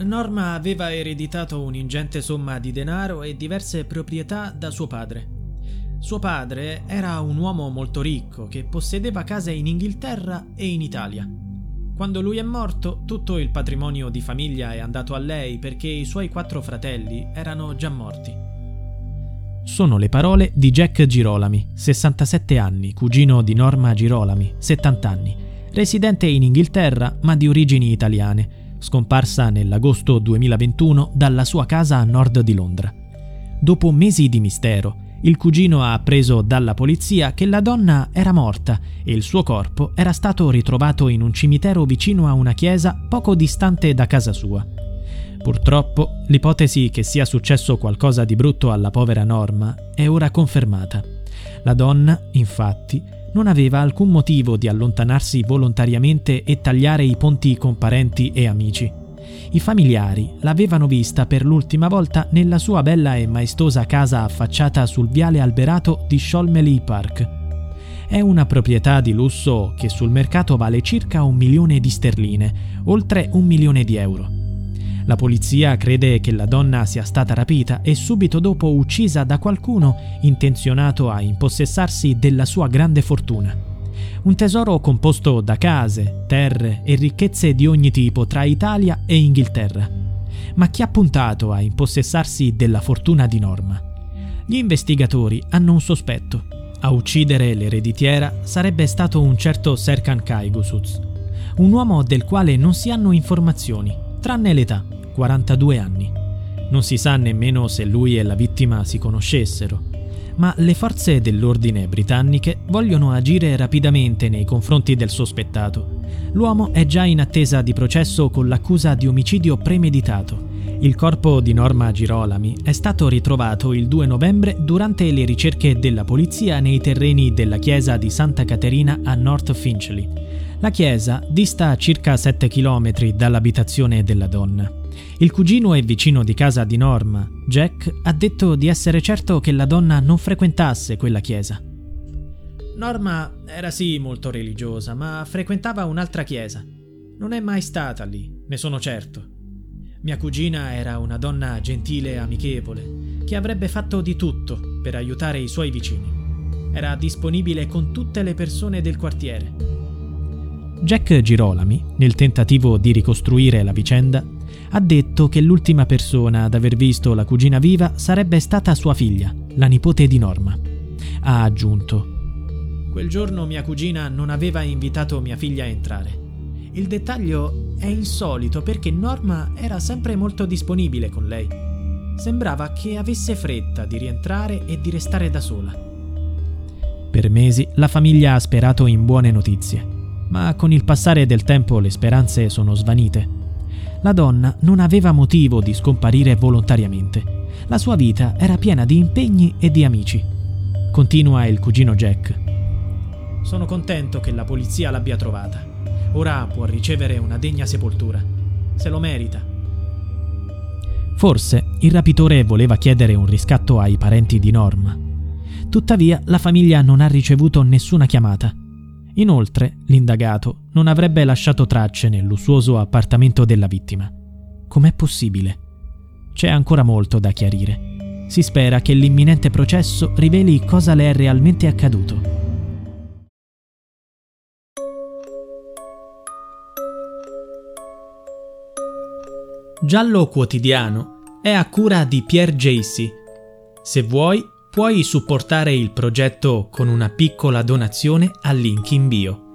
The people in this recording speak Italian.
Norma aveva ereditato un'ingente somma di denaro e diverse proprietà da suo padre. Suo padre era un uomo molto ricco che possedeva case in Inghilterra e in Italia. Quando lui è morto, tutto il patrimonio di famiglia è andato a lei perché i suoi quattro fratelli erano già morti. Sono le parole di Jack Girolami, 67 anni, cugino di Norma Girolami, 70 anni, residente in Inghilterra ma di origini italiane scomparsa nell'agosto 2021 dalla sua casa a nord di Londra. Dopo mesi di mistero, il cugino ha appreso dalla polizia che la donna era morta e il suo corpo era stato ritrovato in un cimitero vicino a una chiesa poco distante da casa sua. Purtroppo, l'ipotesi che sia successo qualcosa di brutto alla povera Norma è ora confermata. La donna, infatti, non aveva alcun motivo di allontanarsi volontariamente e tagliare i ponti con parenti e amici. I familiari l'avevano vista per l'ultima volta nella sua bella e maestosa casa affacciata sul viale alberato di Sholmeley Park. È una proprietà di lusso che sul mercato vale circa un milione di sterline, oltre un milione di euro. La polizia crede che la donna sia stata rapita e subito dopo uccisa da qualcuno intenzionato a impossessarsi della sua grande fortuna. Un tesoro composto da case, terre e ricchezze di ogni tipo tra Italia e Inghilterra. Ma chi ha puntato a impossessarsi della fortuna di Norma? Gli investigatori hanno un sospetto. A uccidere l'ereditiera sarebbe stato un certo Serkan Kaigusuts, un uomo del quale non si hanno informazioni, tranne l'età. 42 anni. Non si sa nemmeno se lui e la vittima si conoscessero, ma le forze dell'ordine britanniche vogliono agire rapidamente nei confronti del sospettato. L'uomo è già in attesa di processo con l'accusa di omicidio premeditato. Il corpo di Norma Girolami è stato ritrovato il 2 novembre durante le ricerche della polizia nei terreni della chiesa di Santa Caterina a North Finchley. La chiesa dista circa 7 km dall'abitazione della donna. Il cugino e vicino di casa di Norma, Jack, ha detto di essere certo che la donna non frequentasse quella chiesa. Norma era sì molto religiosa, ma frequentava un'altra chiesa. Non è mai stata lì, ne sono certo. Mia cugina era una donna gentile e amichevole, che avrebbe fatto di tutto per aiutare i suoi vicini. Era disponibile con tutte le persone del quartiere. Jack Girolami, nel tentativo di ricostruire la vicenda, ha detto che l'ultima persona ad aver visto la cugina viva sarebbe stata sua figlia, la nipote di Norma. Ha aggiunto Quel giorno mia cugina non aveva invitato mia figlia a entrare. Il dettaglio è insolito perché Norma era sempre molto disponibile con lei. Sembrava che avesse fretta di rientrare e di restare da sola. Per mesi la famiglia ha sperato in buone notizie, ma con il passare del tempo le speranze sono svanite la donna non aveva motivo di scomparire volontariamente. La sua vita era piena di impegni e di amici. Continua il cugino Jack. Sono contento che la polizia l'abbia trovata. Ora può ricevere una degna sepoltura. Se lo merita. Forse il rapitore voleva chiedere un riscatto ai parenti di Norma. Tuttavia la famiglia non ha ricevuto nessuna chiamata Inoltre, l'indagato non avrebbe lasciato tracce nel lussuoso appartamento della vittima. Com'è possibile? C'è ancora molto da chiarire. Si spera che l'imminente processo riveli cosa le è realmente accaduto. Giallo Quotidiano è a cura di Pierre Jacy. Se vuoi, puoi supportare il progetto con una piccola donazione al link in bio.